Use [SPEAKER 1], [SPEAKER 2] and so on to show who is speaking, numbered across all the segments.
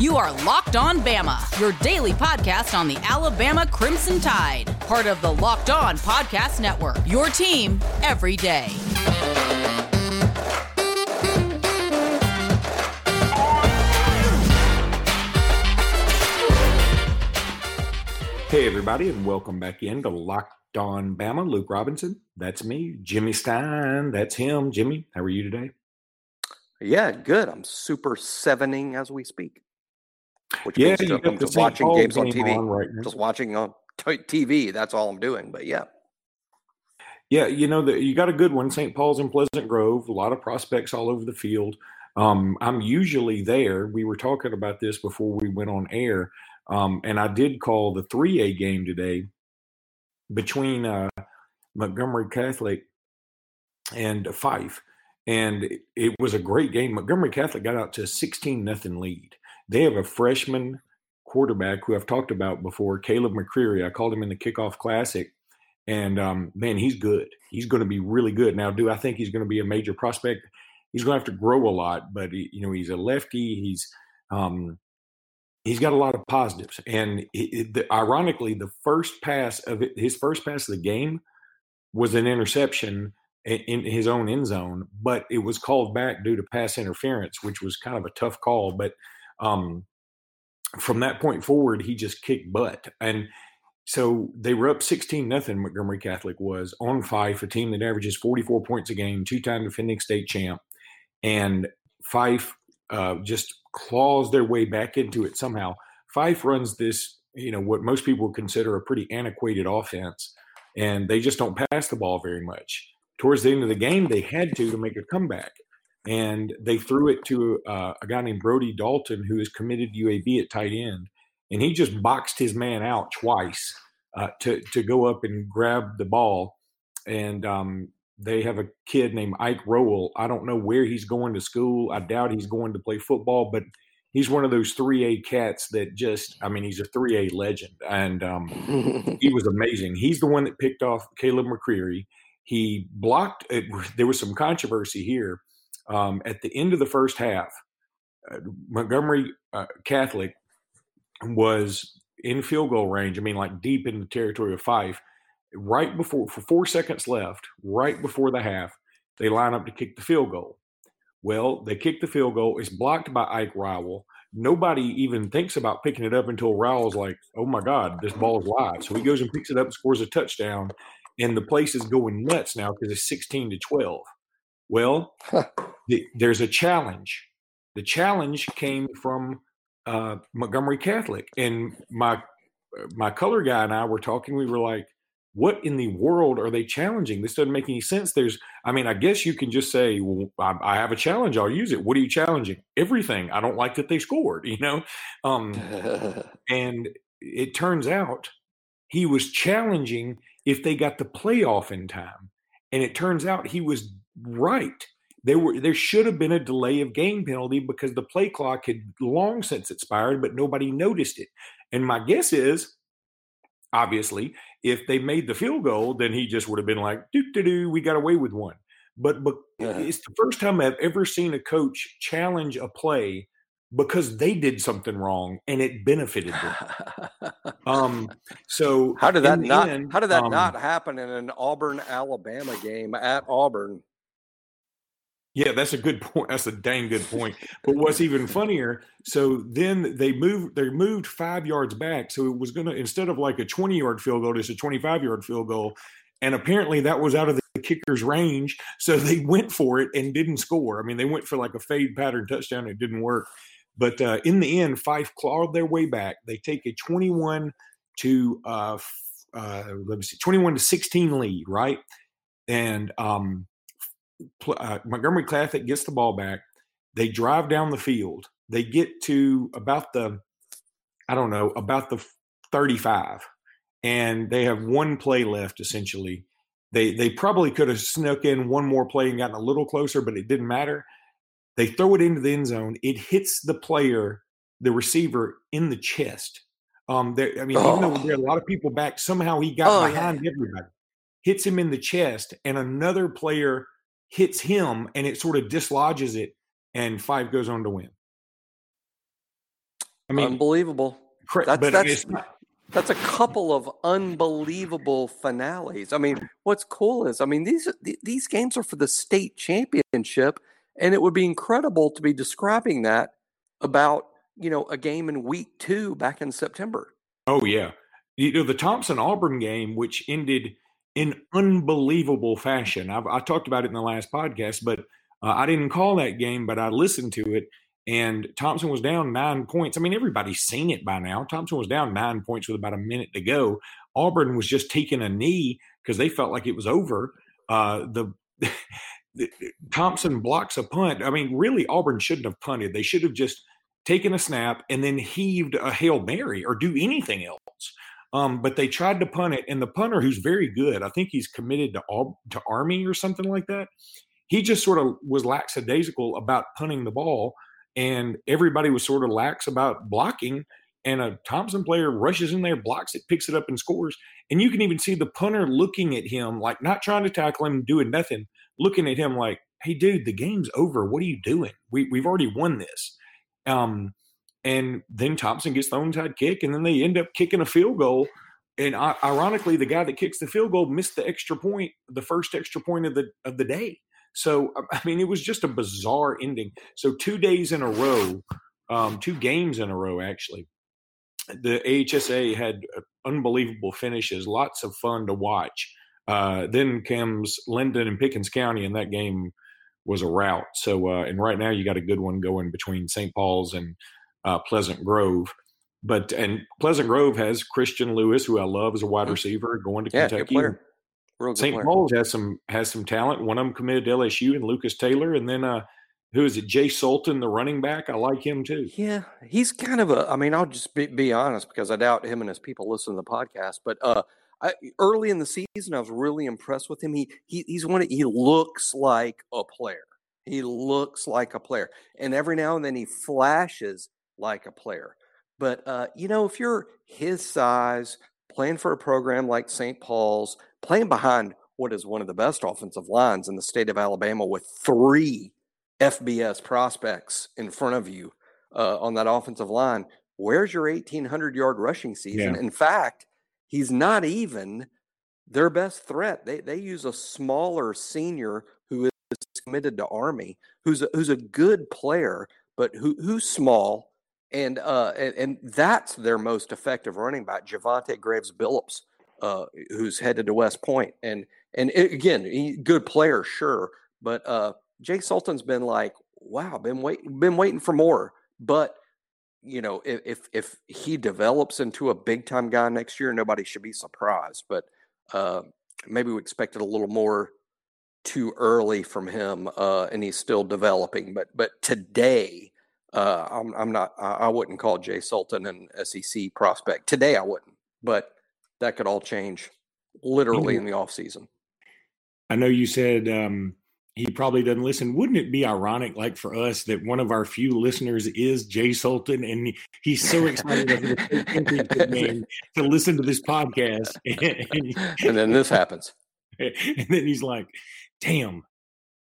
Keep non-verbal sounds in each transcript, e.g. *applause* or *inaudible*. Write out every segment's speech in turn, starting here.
[SPEAKER 1] You are Locked On Bama, your daily podcast on the Alabama Crimson Tide, part of the Locked On Podcast Network. Your team every day.
[SPEAKER 2] Hey, everybody, and welcome back in to Locked On Bama. Luke Robinson, that's me. Jimmy Stein, that's him. Jimmy, how are you today?
[SPEAKER 3] Yeah, good. I'm super sevening as we speak.
[SPEAKER 2] Which yeah, means
[SPEAKER 3] I'm just watching games on TV. On right just watching on *laughs* TV. That's all I'm doing. But yeah.
[SPEAKER 2] Yeah, you know, the, you got a good one. St. Paul's in Pleasant Grove. A lot of prospects all over the field. Um, I'm usually there. We were talking about this before we went on air. Um, and I did call the 3A game today between uh, Montgomery Catholic and Fyffe. And it was a great game. Montgomery Catholic got out to a 16 nothing lead. They have a freshman quarterback who I've talked about before, Caleb McCreary. I called him in the kickoff classic. And um, man, he's good. He's going to be really good. Now, do I think he's going to be a major prospect? He's going to have to grow a lot, but he, you know, he's a lefty. He's um, he's got a lot of positives. And ironically, the first pass of it, his first pass of the game was an interception in, in his own end zone, but it was called back due to pass interference, which was kind of a tough call. But um, from that point forward, he just kicked butt. And so they were up 16 nothing. Montgomery Catholic was on Fyffe, a team that averages 44 points a game, two time defending state champ. And Fyffe uh, just claws their way back into it somehow. Fyffe runs this, you know, what most people consider a pretty antiquated offense, and they just don't pass the ball very much. Towards the end of the game, they had to to make a comeback and they threw it to uh, a guy named Brody Dalton, who is committed to UAB at tight end, and he just boxed his man out twice uh, to to go up and grab the ball. And um, they have a kid named Ike Rowell. I don't know where he's going to school. I doubt he's going to play football, but he's one of those 3A cats that just, I mean, he's a 3A legend. And um, he *laughs* was amazing. He's the one that picked off Caleb McCreary. He blocked, it, there was some controversy here um, at the end of the first half, uh, Montgomery uh, Catholic was in field goal range. I mean, like deep in the territory of Fyffe. Right before, for four seconds left, right before the half, they line up to kick the field goal. Well, they kick the field goal. It's blocked by Ike Rowell. Nobody even thinks about picking it up until Rowell's like, "Oh my God, this ball is live!" So he goes and picks it up, scores a touchdown, and the place is going nuts now because it's sixteen to twelve. Well, the, there's a challenge. The challenge came from uh, Montgomery Catholic, and my my color guy and I were talking. We were like, "What in the world are they challenging? This doesn't make any sense." There's, I mean, I guess you can just say, "Well, I, I have a challenge. I'll use it." What are you challenging? Everything. I don't like that they scored. *laughs* You know, um, *laughs* and it turns out he was challenging if they got the playoff in time, and it turns out he was right. There were there should have been a delay of game penalty because the play clock had long since expired, but nobody noticed it. And my guess is, obviously, if they made the field goal, then he just would have been like, "Do do do, we got away with one." But but yeah. it's the first time I've ever seen a coach challenge a play because they did something wrong and it benefited them. um, so
[SPEAKER 3] how did that not? End, how did that um, not happen in an Auburn Alabama game at Auburn?
[SPEAKER 2] Yeah, that's a good *laughs* point. That's a dang good point. But what's even funnier, so then they moved they moved five yards back. So it was gonna instead of like a 20 yard field goal, it's a 25 yard field goal. And apparently that was out of the kicker's range. So they went for it and didn't score. I mean, they went for like a fade pattern touchdown. It didn't work. But uh, in the end, Fyffe clawed their way back. They take a 21 to uh, uh, let me see, 21 to 16 lead, right? And um, uh, Montgomery Catholic gets the ball back. They drive down the field. They get to about the, I don't know, about the 35, and they have one play left essentially. They they probably could have snuck in one more play and gotten a little closer, but it didn't matter. They throw it into the end zone. It hits the player, the receiver, in the chest. Um, there, I mean, oh. even though there are a lot of people back, somehow he got oh, behind yeah. everybody, hits him in the chest, and another player hits him and it sort of dislodges it, and Fyffe goes on to win.
[SPEAKER 3] I mean, unbelievable.
[SPEAKER 2] That's, but that's,
[SPEAKER 3] that's a couple of unbelievable finales. I mean, what's cool is, I mean, these these games are for the state championship, and it would be incredible to be describing that about you know a game in week two back in September.
[SPEAKER 2] Oh yeah, you know the Thompson Auburn game, which ended in unbelievable fashion. I've, I talked about it in the last podcast, but uh, I didn't call that game, but I listened to it. And Thompson was down nine points. I mean, everybody's seen it by now. Thompson was down nine points with about a minute to go. Auburn was just taking a knee because they felt like it was over. Uh, the, *laughs* the Thompson blocks a punt. I mean, really, Auburn shouldn't have punted. They should have just taken a snap and then heaved a hail mary or do anything else. Um, but they tried to punt it, and the punter, who's very good, I think he's committed to all to Army or something like that. He just sort of was lackadaisical about punting the ball, and everybody was sort of lax about blocking. And a Thompson player rushes in there, blocks it, picks it up, and scores. And you can even see the punter looking at him, like not trying to tackle him, doing nothing, looking at him like, "Hey, dude, the game's over. What are you doing? We, we've already won this." Um, and then Thompson gets the onside kick, and then they end up kicking a field goal. And ironically, the guy that kicks the field goal missed the extra point, the first extra point of the of the day. So I mean, it was just a bizarre ending. So two days in a row, um, two games in a row, actually. The AHSA had unbelievable finishes, lots of fun to watch. Uh, then comes Linden and Pickens County, and that game was a rout. So, uh, and right now you got a good one going between St. Paul's and uh, Pleasant Grove. But and Pleasant Grove has Christian Lewis, who I love as a wide mm. receiver, going to
[SPEAKER 3] yeah,
[SPEAKER 2] Kentucky.
[SPEAKER 3] St.
[SPEAKER 2] Paul's has some has some talent. One of them committed to LSU and Lucas Taylor, and then uh, who is it? Jay Sultan, the running back. I like him too.
[SPEAKER 3] Yeah, he's kind of a. I mean, I'll just be, be honest because I doubt him and his people listen to the podcast. But uh, I, early in the season, I was really impressed with him. He, he he's one. Of, he looks like a player. He looks like a player, and every now and then he flashes like a player. But, uh, you know, if you're his size, playing for a program like St. Paul's, playing behind what is one of the best offensive lines in the state of Alabama with three FBS prospects in front of you uh, on that offensive line, where's your 1,800 yard rushing season? Yeah. In fact, he's not even their best threat. They, they use a smaller senior who is committed to Army, who's a, who's a good player, but who, who's small and uh, and, and, that's their most effective running back, Javante Graves Billups, uh, who's headed to West Point. And and it, again, he, good player, sure, but uh, Jay Sultan's been like, wow, been wait, been waiting for more. But you know, if, if if he develops into a big time guy next year, nobody should be surprised. But uh, maybe we expected a little more too early from him, uh, and he's still developing. But but today uh, I'm, I'm not. I wouldn't call Jay Sultan an SEC prospect today. I wouldn't, but that could all change literally in the off season.
[SPEAKER 2] I know you said um, he probably doesn't listen. Wouldn't it be ironic, like for us, that one of our few listeners is Jay Sultan, and he's so excited over the *laughs* game to listen to this podcast, *laughs*
[SPEAKER 3] and then this happens, *laughs*
[SPEAKER 2] and then he's like, "Damn,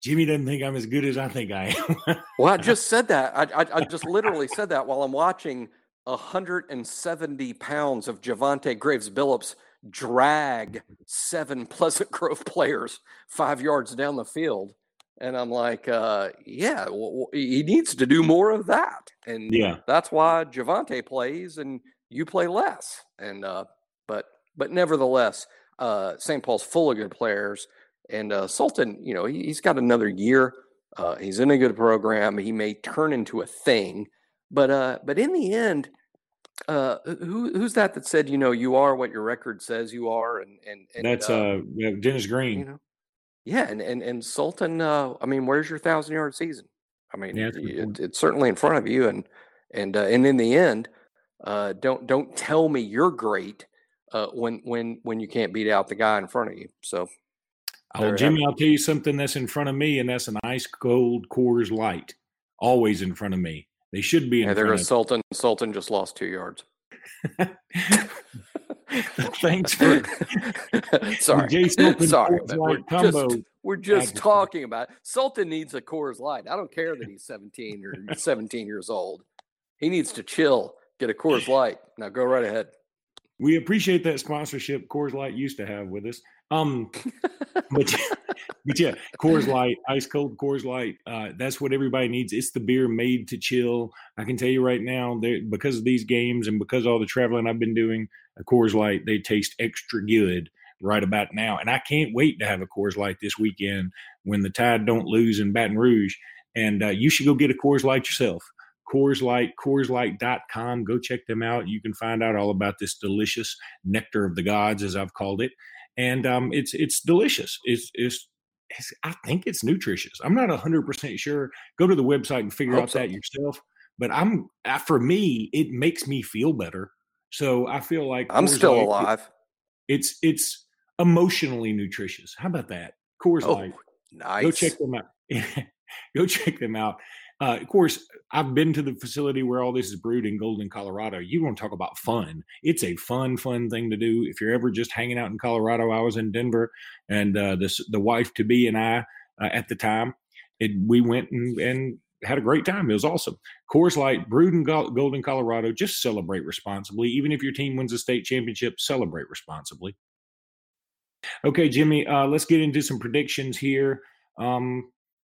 [SPEAKER 2] Jimmy doesn't think I'm as good as I think I
[SPEAKER 3] am. *laughs* well, I just said that. I, I, I, just literally said that while I'm watching 170 pounds of Javante Graves Billups drag seven Pleasant Grove players five yards down the field. And I'm like, uh, yeah, w- w- he needs to do more of that. And
[SPEAKER 2] yeah,
[SPEAKER 3] that's why Javante plays and you play less. And, uh, but, but nevertheless, uh, St. Paul's full of good players. And uh, Sultan, you know, he, has got another year. Uh, he's in a good program. He may turn into a thing, but uh, but in the end, uh, who who's that that said, you know, you are what your record says you are, and and, and
[SPEAKER 2] that's uh, uh Dennis Green.
[SPEAKER 3] You know, yeah, and and and Sultan. Uh, I mean, where's your thousand yard season? I mean, yeah, it, it's certainly in front of you, and and uh, and in the end, uh, don't don't tell me you're great uh, when when when you can't beat out the guy in front of you. So
[SPEAKER 2] Oh, Jimmy, I'll tell you something that's in front of me, and that's an ice cold Coors Light, always in front of me. They should be in
[SPEAKER 3] yeah,
[SPEAKER 2] there
[SPEAKER 3] goes Sultan. Sultan just lost two yards. *laughs*
[SPEAKER 2] Thanks for *laughs*
[SPEAKER 3] sorry. sorry, we're just, we're just talking about it. Sultan needs a Coors Light. I don't care that he's 17 or *laughs* 17 years old. He needs to chill Get a Coors Light. Now go right ahead.
[SPEAKER 2] We appreciate that sponsorship Coors Light used to have with us. Um, but, but yeah, Coors Light, ice cold Coors Light. Uh, that's what everybody needs. It's the beer made to chill. I can tell you right now, because of these games and because all the traveling I've been doing, a Coors Light they taste extra good right about now. And I can't wait to have a Coors Light this weekend when the Tide don't lose in Baton Rouge. And uh, you should go get a Coors Light yourself. Coors Light, CoorsLight.com. Go check them out. You can find out all about this delicious nectar of the gods, as I've called it. And um, it's it's delicious. It's, it's, it's I think it's nutritious. I'm not 100% sure. Go to the website and figure out so. that yourself. But I'm for me, it makes me feel better. So I feel like
[SPEAKER 3] I'm still Light, alive.
[SPEAKER 2] It's it's emotionally nutritious. How about that? Coors oh, Light.
[SPEAKER 3] Nice. *laughs*
[SPEAKER 2] Go check them out. Go check them out. Uh, of course, I've been to the facility where all this is brewed in Golden, Colorado. You want to talk about fun? It's a fun, fun thing to do. If you're ever just hanging out in Colorado, I was in Denver, and uh, this the wife to be and I uh, at the time, it, we went and, and had a great time. It was awesome. Coors Light, brewed in Golden, Colorado. Just celebrate responsibly. Even if your team wins a state championship, celebrate responsibly. Okay, Jimmy, uh, let's get into some predictions here. Um,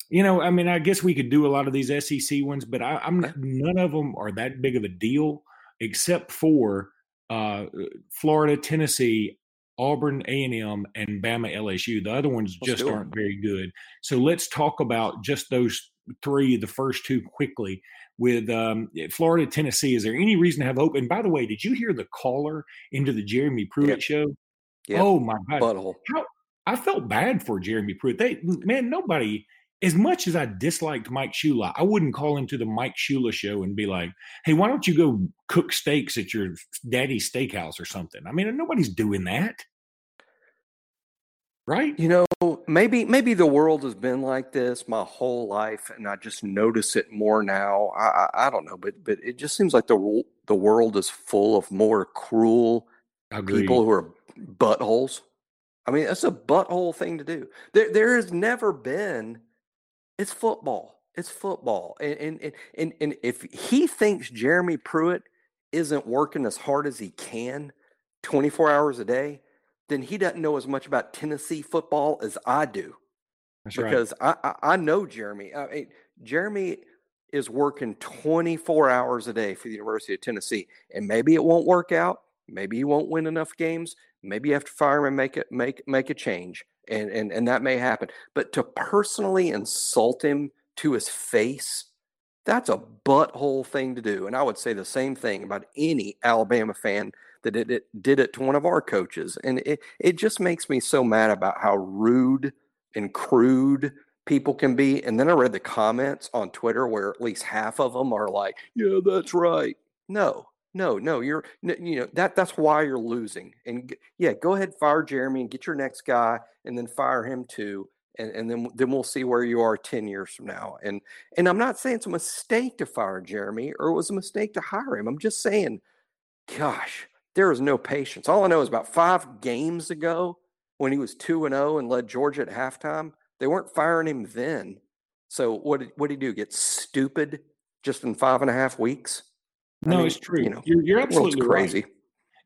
[SPEAKER 2] you know, I mean, I guess we could do a lot of these SEC ones, but I, am none of them are that big of a deal, except for uh, Florida, Tennessee, Auburn, A and M, and Bama, LSU. The other ones let's just aren't very good. So let's talk about just those three, the first two, quickly. With um, Florida, Tennessee, is there any reason to have hope? And by the way, did you hear the caller into the Jeremy Pruitt yep. show?
[SPEAKER 3] Yep.
[SPEAKER 2] Oh my god!
[SPEAKER 3] Butthole.
[SPEAKER 2] How, I felt bad for Jeremy Pruitt. They man, nobody as much as I disliked Mike Shula, I wouldn't call into the Mike Shula show and be like, "Hey, why don't you go cook steaks at your daddy's steakhouse or something?" I mean, nobody's doing that, right?
[SPEAKER 3] You know, maybe maybe the world has been like this my whole life, and I just notice it more now. I I, I don't know, but but it just seems like the the world is full of more cruel people who are buttholes. I mean, that's a butthole thing to do. There there has never been it's football. It's football. And and and and if he thinks Jeremy Pruitt isn't working as hard as he can 24 hours a day, then he doesn't know as much about Tennessee football as I do. That's because right. I, I, I know Jeremy. Uh, I mean, Jeremy is working 24 hours a day for the University of Tennessee, and maybe it won't work out. Maybe he won't win enough games. Maybe you have to fire him and make it make make a change and and and that may happen. But to personally insult him to his face, that's a butthole thing to do. And I would say the same thing about any Alabama fan that it, it did it to one of our coaches. And it it just makes me so mad about how rude and crude people can be. And then I read the comments on Twitter where at least half of them are like, "Yeah, that's right." No, no, no, you're you know that that's why you're losing. And yeah, go ahead, fire Jeremy and get your next guy, and then fire him too, and, and then then we'll see where you are ten years from now. And and I'm not saying it's a mistake to fire Jeremy or it was a mistake to hire him. I'm just saying, gosh, there is no patience. All I know is about five games ago when he was two and zero oh and led Georgia at halftime, they weren't firing him then. So what did what did he do? Get stupid just in five and a half weeks?
[SPEAKER 2] No, I mean, it's true. You know, you're, you're absolutely
[SPEAKER 3] crazy.
[SPEAKER 2] Right.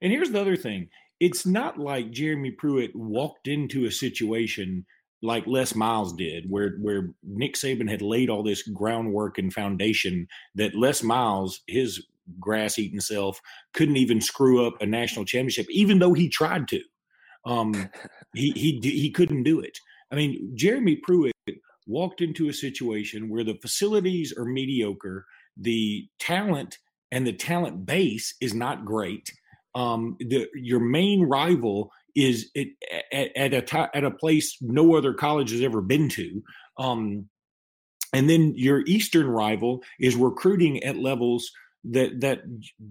[SPEAKER 2] And here's the other thing: it's not like Jeremy Pruitt walked into a situation like Les Miles did, where where Nick Saban had laid all this groundwork and foundation that Les Miles, his grass eating self, couldn't even screw up a national championship, even though he tried to. Um, *laughs* he he he couldn't do it. I mean, Jeremy Pruitt walked into a situation where the facilities are mediocre, the talent and the talent base is not great. Um, the your main rival is it, at, at a t- at a place no other college has ever been to. Um, and then your eastern rival is recruiting at levels that that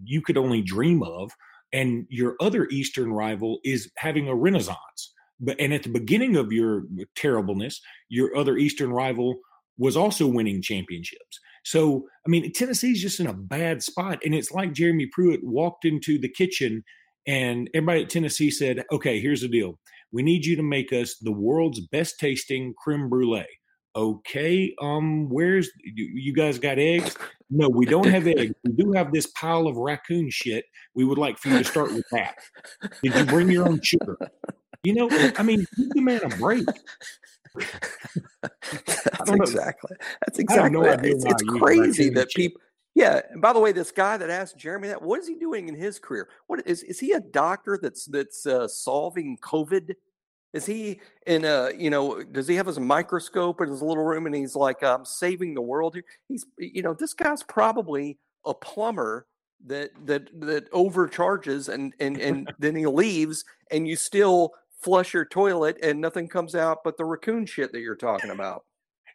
[SPEAKER 2] you could only dream of and your other eastern rival is having a renaissance but and at the beginning of your terribleness your other eastern rival was also winning championships so, I mean, Tennessee's just in a bad spot. And it's like Jeremy Pruitt walked into the kitchen and everybody at Tennessee said, okay, here's the deal. We need you to make us the world's best tasting creme brulee. okay, um, where's you, you guys got eggs? No, we don't have eggs. We do have this pile of raccoon shit. We would like for you to start with that. Did you bring your own sugar? You know, I mean, give the man a break.
[SPEAKER 3] That's exactly. That's exactly. It's, it's crazy that people. Yeah. And by the way, this guy that asked Jeremy that, what is he doing in his career? What is is he a doctor that's that's uh, solving COVID? Is he in a you know? Does he have his microscope in his little room and he's like, "I'm saving the world here"? He's you know, this guy's probably a plumber that that that overcharges and and and then he leaves and you still flush your toilet and nothing comes out but the raccoon shit that you're talking *laughs* about.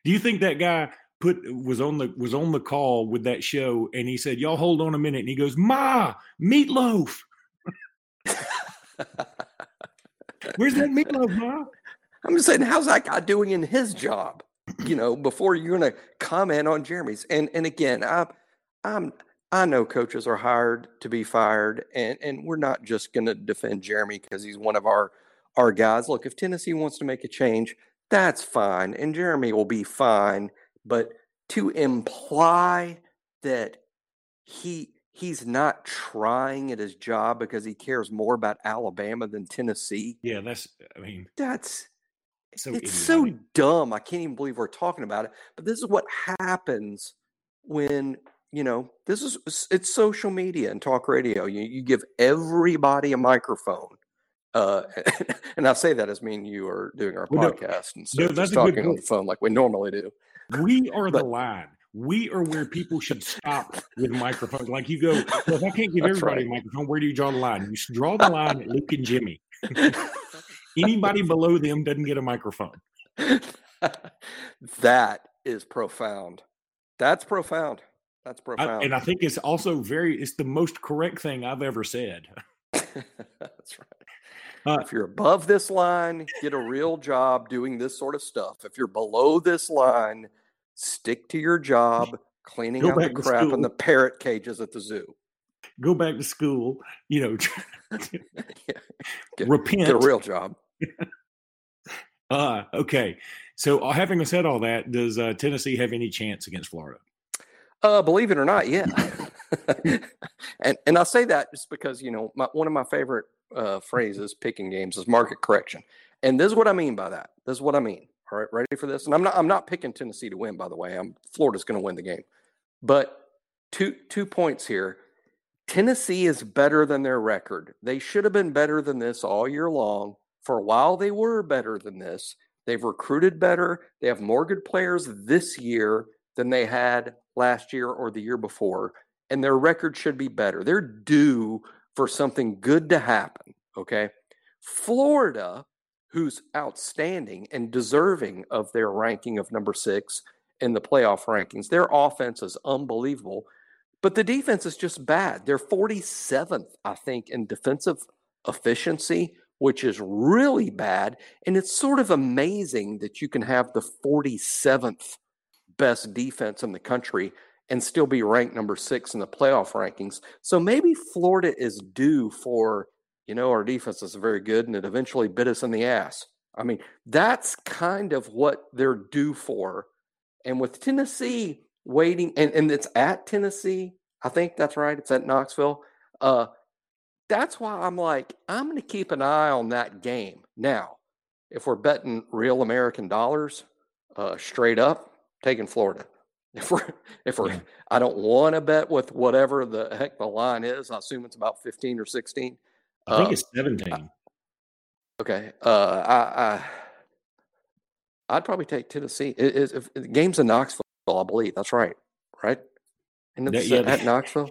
[SPEAKER 2] Do you think that guy put was on the was on the call with that show and he said, "Y'all hold on a minute," and he goes, "Ma, meatloaf." Where's that meatloaf, Ma?
[SPEAKER 3] I'm just saying, how's that guy doing in his job? You know, before you're going to comment on Jeremy's. And and again, I, I'm I know coaches are hired to be fired, and and we're not just going to defend Jeremy because he's one of our our guys. Look, if Tennessee wants to make a change, that's fine, and Jeremy will be fine. But to imply that he he's not trying at his job because he cares more about Alabama than Tennessee.
[SPEAKER 2] Yeah, that's I mean
[SPEAKER 3] that's so it's idiotic. so dumb. I can't even believe we're talking about it. But this is what happens when you know this is it's social media and talk radio. You you give everybody a microphone uh, *laughs* and I say that as me and you are doing our well, podcast and so no, just talking on the phone like we normally do.
[SPEAKER 2] We are but, the line. We are where people should stop with microphones. Like you go, well, if I can't give everybody right. a microphone, where do you draw the line? You draw the line at Luke and Jimmy. *laughs* Anybody below them doesn't get a microphone. *laughs*
[SPEAKER 3] that is profound. That's profound. That's profound.
[SPEAKER 2] I, and I think it's also very, it's the most correct thing I've ever said.
[SPEAKER 3] That's right. Uh, if you're above this line, get a real job doing this sort of stuff. If you're below this line, stick to your job cleaning out the crap in the parrot cages at the zoo.
[SPEAKER 2] Go back to school, you know, *laughs* *laughs*
[SPEAKER 3] get, repent. Get a real job. *laughs*
[SPEAKER 2] uh, okay. So, uh, having said all that, does uh, Tennessee have any chance against Florida?
[SPEAKER 3] Uh, believe it or not, yeah. and and I say that just because you know my, one of my favorite uh, phrases picking games is market correction, and this is what I mean by that. This is what I mean. All right, ready for this? And I'm not I'm not picking Tennessee to win. By the way, I'm Florida's going to win the game, but two two points here. Tennessee is better than their record. They should have been better than this all year long. For a while, they were better than this. They've recruited better. They have more good players this year than they had last year or the year before, and their record should be better. They're due for something good to happen. Okay. Florida, who's outstanding and deserving of their ranking of number six in the playoff rankings, their offense is unbelievable, but the defense is just bad. They're 47th, I think, in defensive efficiency, which is really bad. And it's sort of amazing that you can have the 47th best defense in the country and still be ranked number six in the playoff rankings. So maybe Florida is due for, you know, our defense is very good and it eventually bit us in the ass. I mean, that's kind of what they're due for. And with Tennessee waiting, and, and it's at Tennessee, I think that's right. It's at Knoxville. Uh, that's why I'm like, I'm going to keep an eye on that game. Now, if we're betting real American dollars uh, straight up, taking Florida. If we're, if we're, yeah. I don't want to bet with whatever the heck the line is. I assume it's about 15 or 16.
[SPEAKER 2] I think um, it's 17.
[SPEAKER 3] okay. Uh, I, I, I'd probably take Tennessee. It, it, if, the game's in Knoxville, I believe. That's right. Right? And it's yeah, yeah. at Knoxville.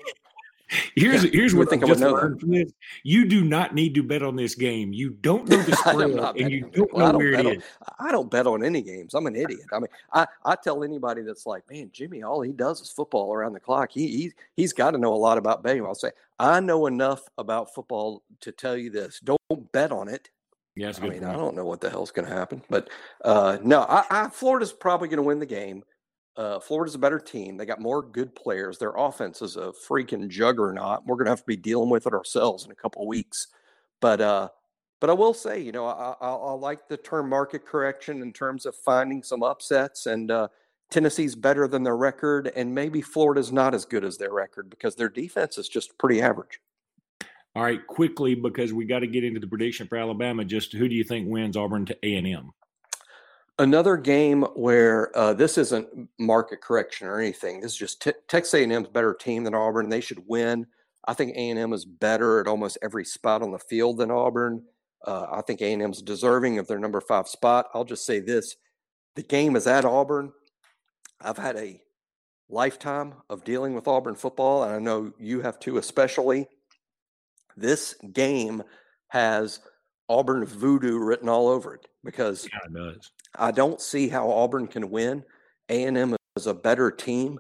[SPEAKER 2] Here's yeah, here's what I think I learned from this. You do not need to bet on this game. You don't know the *laughs* spread, and you don't know where it
[SPEAKER 3] on,
[SPEAKER 2] is.
[SPEAKER 3] I don't bet on any games. I'm an idiot. I mean, I, I tell anybody that's like, man, Jimmy, all he does is football around the clock. He, he he's got to know a lot about betting. I'll say I know enough about football to tell you this: don't bet on it.
[SPEAKER 2] Yes,
[SPEAKER 3] I mean, point. I don't know what the hell's going to happen, but uh, no, I, I, Florida's probably going to win the game. Uh, Florida's a better team. They got more good players. Their offense is a freaking juggernaut. We're going to have to be dealing with it ourselves in a couple weeks. But uh, But I will say, you know, I, I, I like the term market correction in terms of finding some upsets. And uh, Tennessee's better than their record, and maybe Florida's not as good as their record because their defense is just pretty average.
[SPEAKER 2] All right, quickly because we got to get into the prediction for Alabama. Just who do you think wins Auburn to A and M?
[SPEAKER 3] Another game where uh, this isn't market correction or anything. This is just Texas A&M's better team than Auburn. They should win. I think A&M is better at almost every spot on the field than Auburn. Uh, I think A&M's deserving of their number five spot. I'll just say this: the game is at Auburn. I've had a lifetime of dealing with Auburn football, and I know you have too, especially. This game has Auburn voodoo written all over it because
[SPEAKER 2] it does.
[SPEAKER 3] I don't see how Auburn can win. A and M is a better team,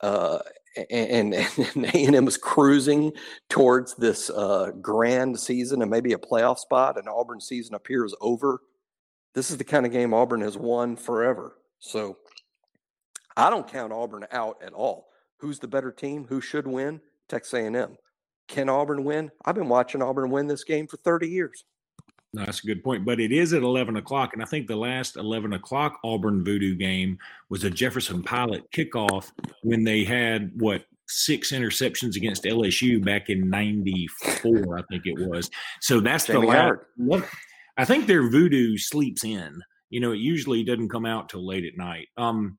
[SPEAKER 3] uh, *laughs* and A and M is cruising towards this uh, grand season and maybe a playoff spot. And Auburn season appears over. This is the kind of game Auburn has won forever. So I don't count Auburn out at all. Who's the better team? Who should win? Texas A&M. Can Auburn win? I've been watching Auburn win this game for 30 years.
[SPEAKER 2] No, that's a good point. But it is at 11 o'clock. And I think the last 11 o'clock Auburn Voodoo game was a Jefferson Pilot kickoff when they had, what, six interceptions against LSU back in 94, I think it was. So that's Jamie the last. I think their voodoo sleeps in. You know, it usually doesn't come out till late at night. Um,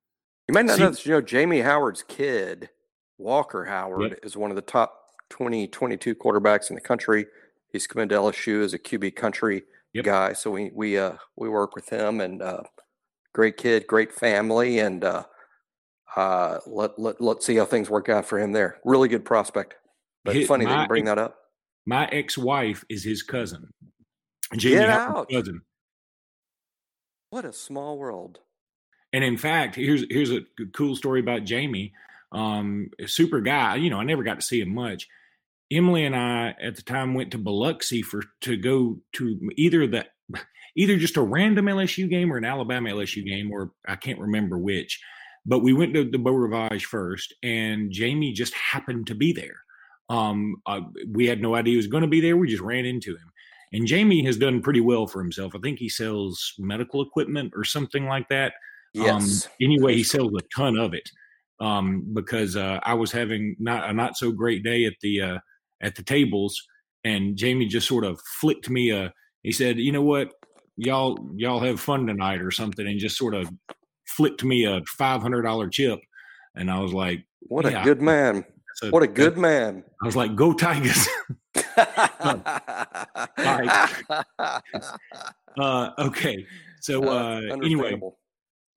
[SPEAKER 3] you might not see, know this, you know, Jamie Howard's kid, Walker Howard, yep. is one of the top 20, 22 quarterbacks in the country. He's coming to LSU as a QB country yep. guy, so we we uh we work with him and uh, great kid, great family, and uh, uh, let let let's see how things work out for him there. Really good prospect. But Hit funny that you bring that up.
[SPEAKER 2] My ex-wife is his cousin. Jamie Get out. cousin.
[SPEAKER 3] What a small world.
[SPEAKER 2] And in fact, here's here's a cool story about Jamie. Um, super guy. You know, I never got to see him much. Emily and I at the time went to Biloxi for to go to either the either just a random LSU game or an Alabama LSU game, or I can't remember which. But we went to the Beau Rivage first, and Jamie just happened to be there. Um, uh, we had no idea he was going to be there. We just ran into him. And Jamie has done pretty well for himself. I think he sells medical equipment or something like that.
[SPEAKER 3] Um, yes.
[SPEAKER 2] Um, anyway, he sells a ton of it um, because uh, I was having not a not so great day at the uh, at the tables, and Jamie just sort of flicked me a. He said, "You know what, y'all y'all have fun tonight or something," and just sort of flicked me a five hundred dollar chip, and I was like,
[SPEAKER 3] "What yeah. a good man! A, what a good man!"
[SPEAKER 2] I was like, "Go Tigers!" *laughs* *laughs* *laughs* uh, okay, so uh, anyway,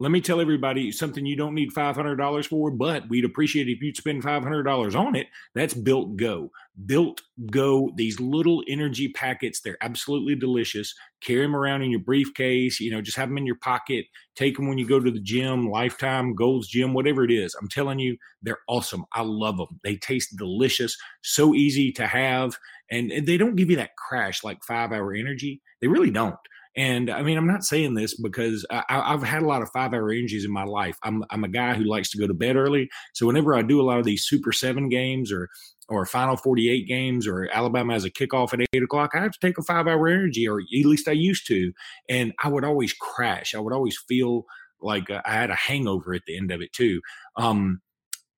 [SPEAKER 2] let me tell everybody something you don't need $500 for, but we'd appreciate if you'd spend $500 on it. That's Built Go. Built Go, these little energy packets, they're absolutely delicious. Carry them around in your briefcase, you know, just have them in your pocket. Take them when you go to the gym, Lifetime, Gold's Gym, whatever it is. I'm telling you, they're awesome. I love them. They taste delicious, so easy to have, and they don't give you that crash like five hour energy. They really don't. And I mean, I'm not saying this because I, have had a lot of five hour energies in my life. I'm, I'm a guy who likes to go to bed early. So whenever I do a lot of these Super Seven games or or Final 48 games or Alabama has a kickoff at eight o'clock, I have to take a five hour energy, or at least I used to. And I would always crash. I would always feel like uh, I had a hangover at the end of it too. Um,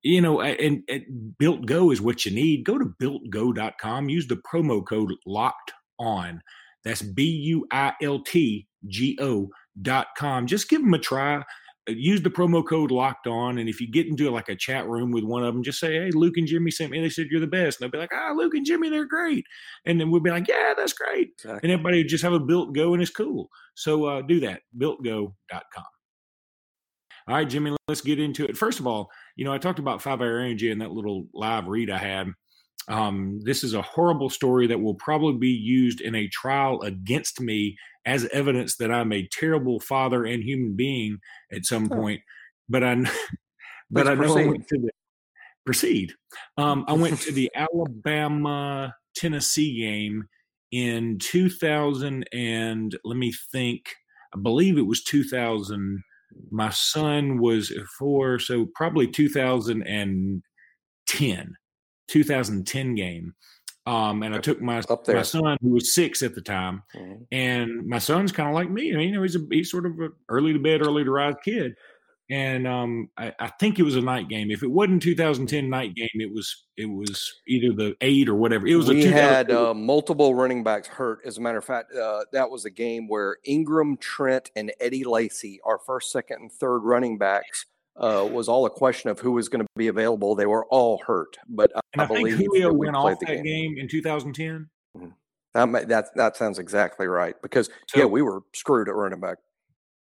[SPEAKER 2] you know, and, and Built Go is what you need. Go to builtgo.com, use the promo code locked on that's B U I L T G O dot com. Just give them a try. Uh, use the promo code locked on. And if you get into like a chat room with one of them, just say, Hey, Luke and Jimmy sent me. They said you're the best. And they'll be like, Ah, Luke and Jimmy, they're great. And then we'll be like, Yeah, that's great. Exactly. And everybody just have a built go and it's cool. So uh, do that. Builtgo.com. All right, Jimmy, let's get into it. First of all, you know, I talked about five hour energy in that little live read I had. Um, this is a horrible story that will probably be used in a trial against me as evidence that I'm a terrible father and human being at some point. But I, *laughs* but I know proceed. I went to the proceed. Um, I went to the *laughs* Alabama Tennessee game in 2000 and let me think. I believe it was 2000. My son was four, so probably 2010 2010 game. Um, and I took my my son who was six at the time,
[SPEAKER 3] Mhm.
[SPEAKER 2] and my son's kind of like me. I mean, you know, he's a he's sort of a early to bed, early to rise kid. And um, I, I think it was a night game. If it wasn't 2010 night game, it was it was either the eight or whatever. It was
[SPEAKER 3] we
[SPEAKER 2] a
[SPEAKER 3] had uh, multiple running backs hurt. As a matter of fact, uh, that was a game where Ingram, Trent, and Eddie Lacy, our first, second, and third running backs, uh, was all a question of who was going to be available. They were all hurt, but I,
[SPEAKER 2] and I, think
[SPEAKER 3] believe
[SPEAKER 2] Julio went off that game. in 2010.
[SPEAKER 3] That, ma- that that sounds exactly right because
[SPEAKER 2] So-
[SPEAKER 3] yeah, we were screwed at running back.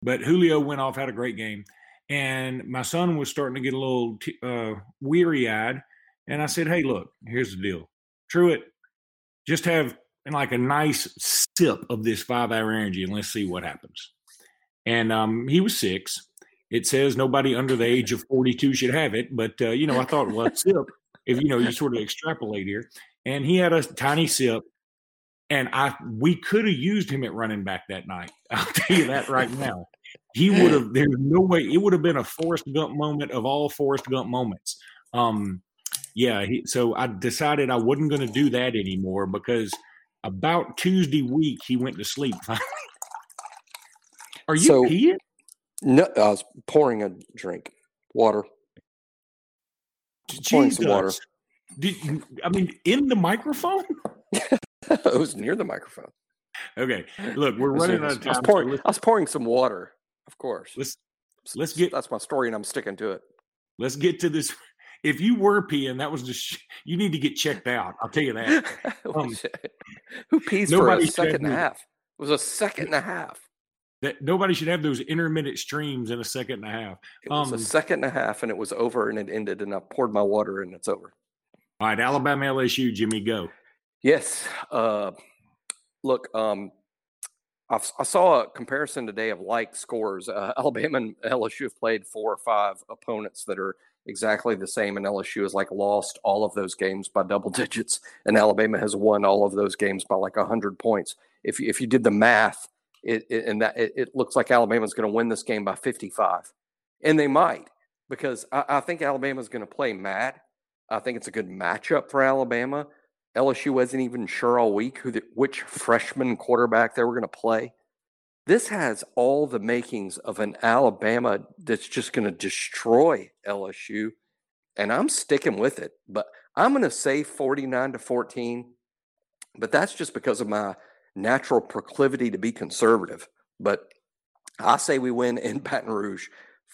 [SPEAKER 2] But Julio went off, had a great game, and my son was starting to get a little t- uh, weary eyed. And I said, "Hey, look, here's the deal, Truett, just have like a nice sip of this five hour energy, and let's see what happens." And um, he was six. It says nobody under the age of 42 should have it, but uh, you know, I thought, well, sip. If you know, you sort of extrapolate here, and he had a tiny sip, and I we could have used him at running back that night. *laughs* I'll tell you that right now. He would have. There's no way. It would have been a Forrest Gump moment of all Forrest Gump moments. Um, yeah. He, so I decided I wasn't going to do that anymore because about Tuesday week he went to sleep. *laughs* Are you
[SPEAKER 3] So-
[SPEAKER 2] peeing?
[SPEAKER 3] No, I was pouring a drink, water. pouring some water.
[SPEAKER 2] Did you- I mean in the microphone? *laughs* *laughs*
[SPEAKER 3] it was near the microphone.
[SPEAKER 2] Okay. Look, we're running out of
[SPEAKER 3] I was
[SPEAKER 2] time.
[SPEAKER 3] pouring. I was pouring some water, of course.
[SPEAKER 2] let's let's get
[SPEAKER 3] That's my story, and I'm sticking to it.
[SPEAKER 2] let's get to this. If you were peeing, that was just you need to get checked out. I'll tell you that. *laughs* Um,
[SPEAKER 3] Who pees for a second and a half? It was a second and a half.
[SPEAKER 2] That nobody should have those intermittent streams in a second and a half.
[SPEAKER 3] It was
[SPEAKER 2] Um,
[SPEAKER 3] a second and a half, and it was over, and it ended, and I poured my water, and it's over.
[SPEAKER 2] All right, Alabama LSU, Jimmy, go.
[SPEAKER 3] Yes. Uh, look, um, I, saw a comparison today of like scores. Uh, *laughs* Alabama and LSU have played four or five opponents that are exactly the same, and LSU has like lost all of those games by double *laughs* digits, and Alabama has won all of those games by like hundred points. If you, if you did the math, it, it and that it, it looks like Alabama's going to win this game by fifty-five, and they might because I, I think Alabama's going to play mad. I think it's a good matchup for Alabama. LSU wasn't even sure all week who the, which freshman quarterback they were going to play. This has all the makings of an Alabama that's just going to destroy LSU, and I'm sticking with it. But I'm going to say 49 to 14, but that's just because of my natural proclivity to be conservative. But I say we win in *laughs* Baton Rouge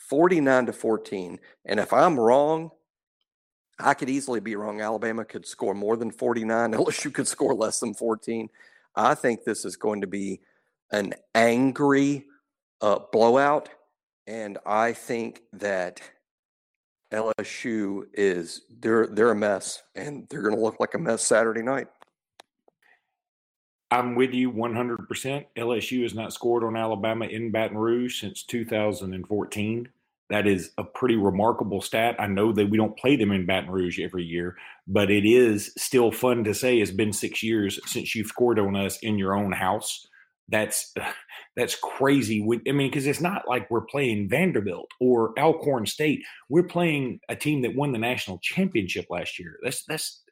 [SPEAKER 3] 49 to 14. And if I'm wrong, I could easily be wrong. Alabama could score more than 49. *laughs* LSU could score less than 14. I think this is going to be an angry uh, blowout. And I think that LSU is they're they're a mess and they're going to look like a mess Saturday night.
[SPEAKER 2] I'm with you 100%. LSU has not scored on Alabama in Baton Rouge since 2014. That is a pretty remarkable stat. I know that we don't play them in Baton Rouge every year, but it is still fun to say it's been six years since you've scored on us in your own house. That's *sighs* that's crazy. I mean, because it's not like we're playing Vanderbilt or Alcorn State. We're playing a team that won the national championship last year. That's that's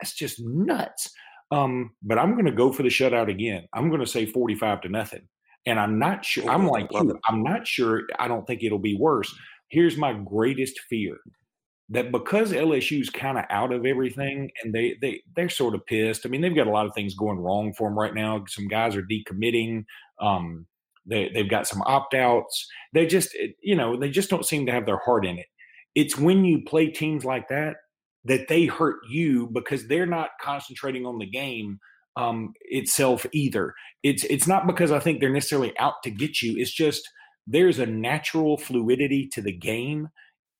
[SPEAKER 2] that's just nuts. Um, but I'm going to go for the shutout again. I'm going to say 45 to nothing. And I'm not sure. I'm like
[SPEAKER 3] love
[SPEAKER 2] you.
[SPEAKER 3] it.
[SPEAKER 2] I'm not sure. I don't think it'll be worse. Here's my greatest fear that because LSU's kind of out of everything and they they they're sort of pissed. I mean, they've got a lot of things going wrong for them right now. Some guys are decommitting. Um, they they've got some opt outs. They just you know they just don't seem to have their heart in it. It's when you play teams like that that they hurt you because they're not concentrating on the game um, itself either. It's it's not because I think they're necessarily out to get you. It's just there's a natural fluidity to the game,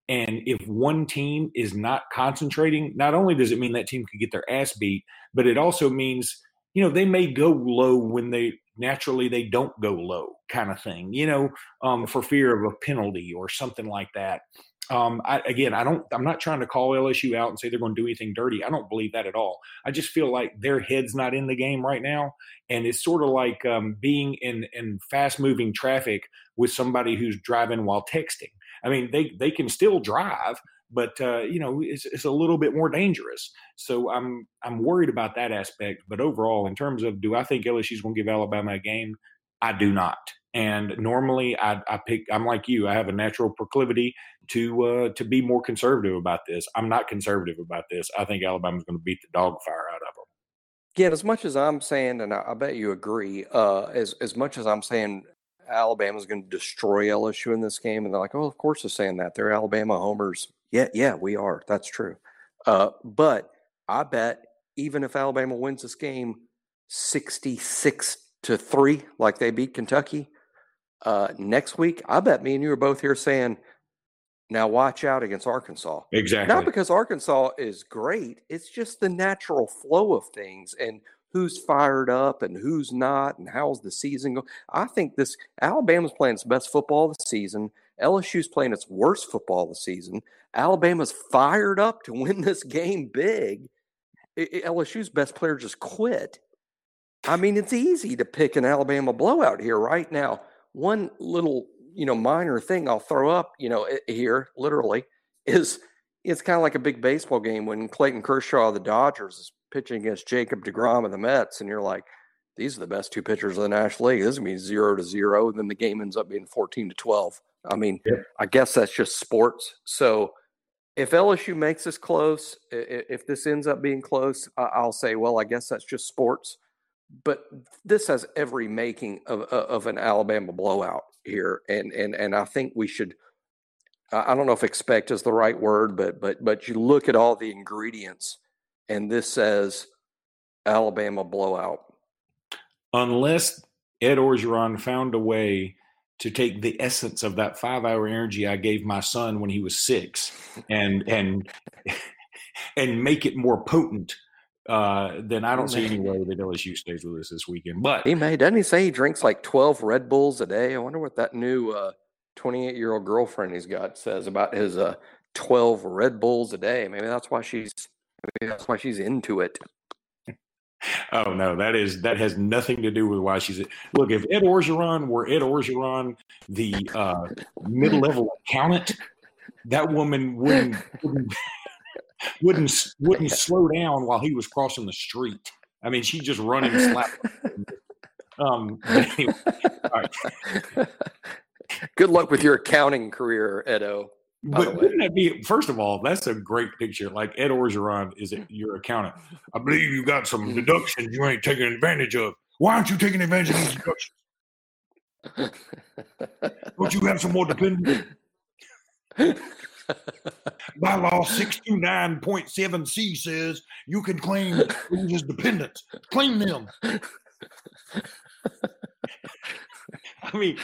[SPEAKER 2] and if one team is not concentrating, not only does it mean that team could get their ass beat, but it also means you know they may go low when they naturally they don't go low kind of thing you know um, for fear of a penalty or something like that um, I, again, I don't. I'm not trying to call LSU out and say they're going to do anything dirty. I don't believe that at all. I just feel like their head's not in the game right now, and it's sort of like um, being in in fast moving traffic with somebody who's driving while texting. I mean, they they can still drive, but uh, you know it's, it's a little bit more dangerous. So I'm I'm worried about that aspect. But overall, in terms of do I think LSU is going to give Alabama a game? I do not. And normally, I, I pick. I'm like you. I have a natural proclivity to uh, to be more conservative about this. I'm not conservative about this. I think Alabama's going to beat the dog fire out of them.
[SPEAKER 3] Yeah, as much as I'm saying, and I, I bet you agree, uh, as as much as I'm saying Alabama's going to destroy LSU in this game, and they're like, "Oh, of course they're saying that. They're Alabama homers." Yeah, yeah, we are. That's true. Uh, but I bet even if Alabama wins this game, sixty-six to three, like they beat Kentucky uh, next week, I bet me and you are both here saying, "Now watch out against Arkansas."
[SPEAKER 2] Exactly.
[SPEAKER 3] Not because Arkansas is great; it's just the natural flow of things and who's fired up and who's not, and how's the season going. I think this Alabama's playing its best football of the season. LSU's playing its worst football of the season. Alabama's fired up to *laughs* win this game big. LSU's best player just quit. I mean, it's easy to pick an Alabama blowout here right now. One little, you know, minor thing I'll throw up, you know, here literally is it's kind of like a big baseball game when Clayton Kershaw of the Dodgers is pitching against Jacob DeGrom of the Mets, and you're like, these are the best two pitchers of the National League. This is gonna be zero to zero, and then the game ends up being fourteen to twelve. I mean. I guess that's just sports. So if LSU makes this close, if this ends up being close, I'll say, well, I guess that's just sports. But this has every making of, uh, of an Alabama blowout here, and and and I think we should. I don't know if expect is the right word, but but but you look at all the ingredients, and this says Alabama blowout.
[SPEAKER 2] Unless Ed Orgeron found a way to take the essence of that five hour energy I gave my son when he was six and and *laughs* and make it more potent, uh, then I don't see any way that LSU stays with us this weekend. But
[SPEAKER 3] he may doesn't he say he drinks like twelve Red Bulls a day? I wonder what that new twenty eight year old girlfriend he's got says about his uh, twelve Red Bulls a day. Maybe that's why she's maybe that's why she's into it. *laughs*
[SPEAKER 2] Oh no, that is that has nothing to do with why she's. Look, if Ed Orgeron were Ed Orgeron, the uh, mid-level accountant, that woman wouldn't wouldn't wouldn't, *laughs* wouldn't slow down while he was crossing the street. I mean, she just run running slap. *laughs* Um, anyway,
[SPEAKER 3] Good luck with your accounting career, Edo.
[SPEAKER 2] But wouldn't that be first of all? That's a great picture. Like Ed Orgeron is it your accountant? I believe you got some deductions you ain't taking advantage of. Why aren't you taking advantage of these deductions? *laughs* Don't you have some more dependents? Bylaw 629.7C says you can claim his dependents. Claim them. I mean,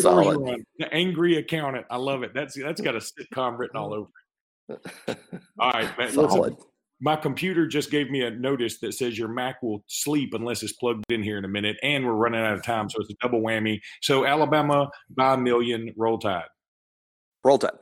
[SPEAKER 2] Solid. the angry accountant. I love it. That's that's got a sitcom written all over it. All right, man. Solid. My computer just gave me a notice that says your Mac will sleep unless it's plugged in here in a minute, and we're running out of time, so it's a double whammy. So Alabama by a million, roll tide.
[SPEAKER 3] Roll tide.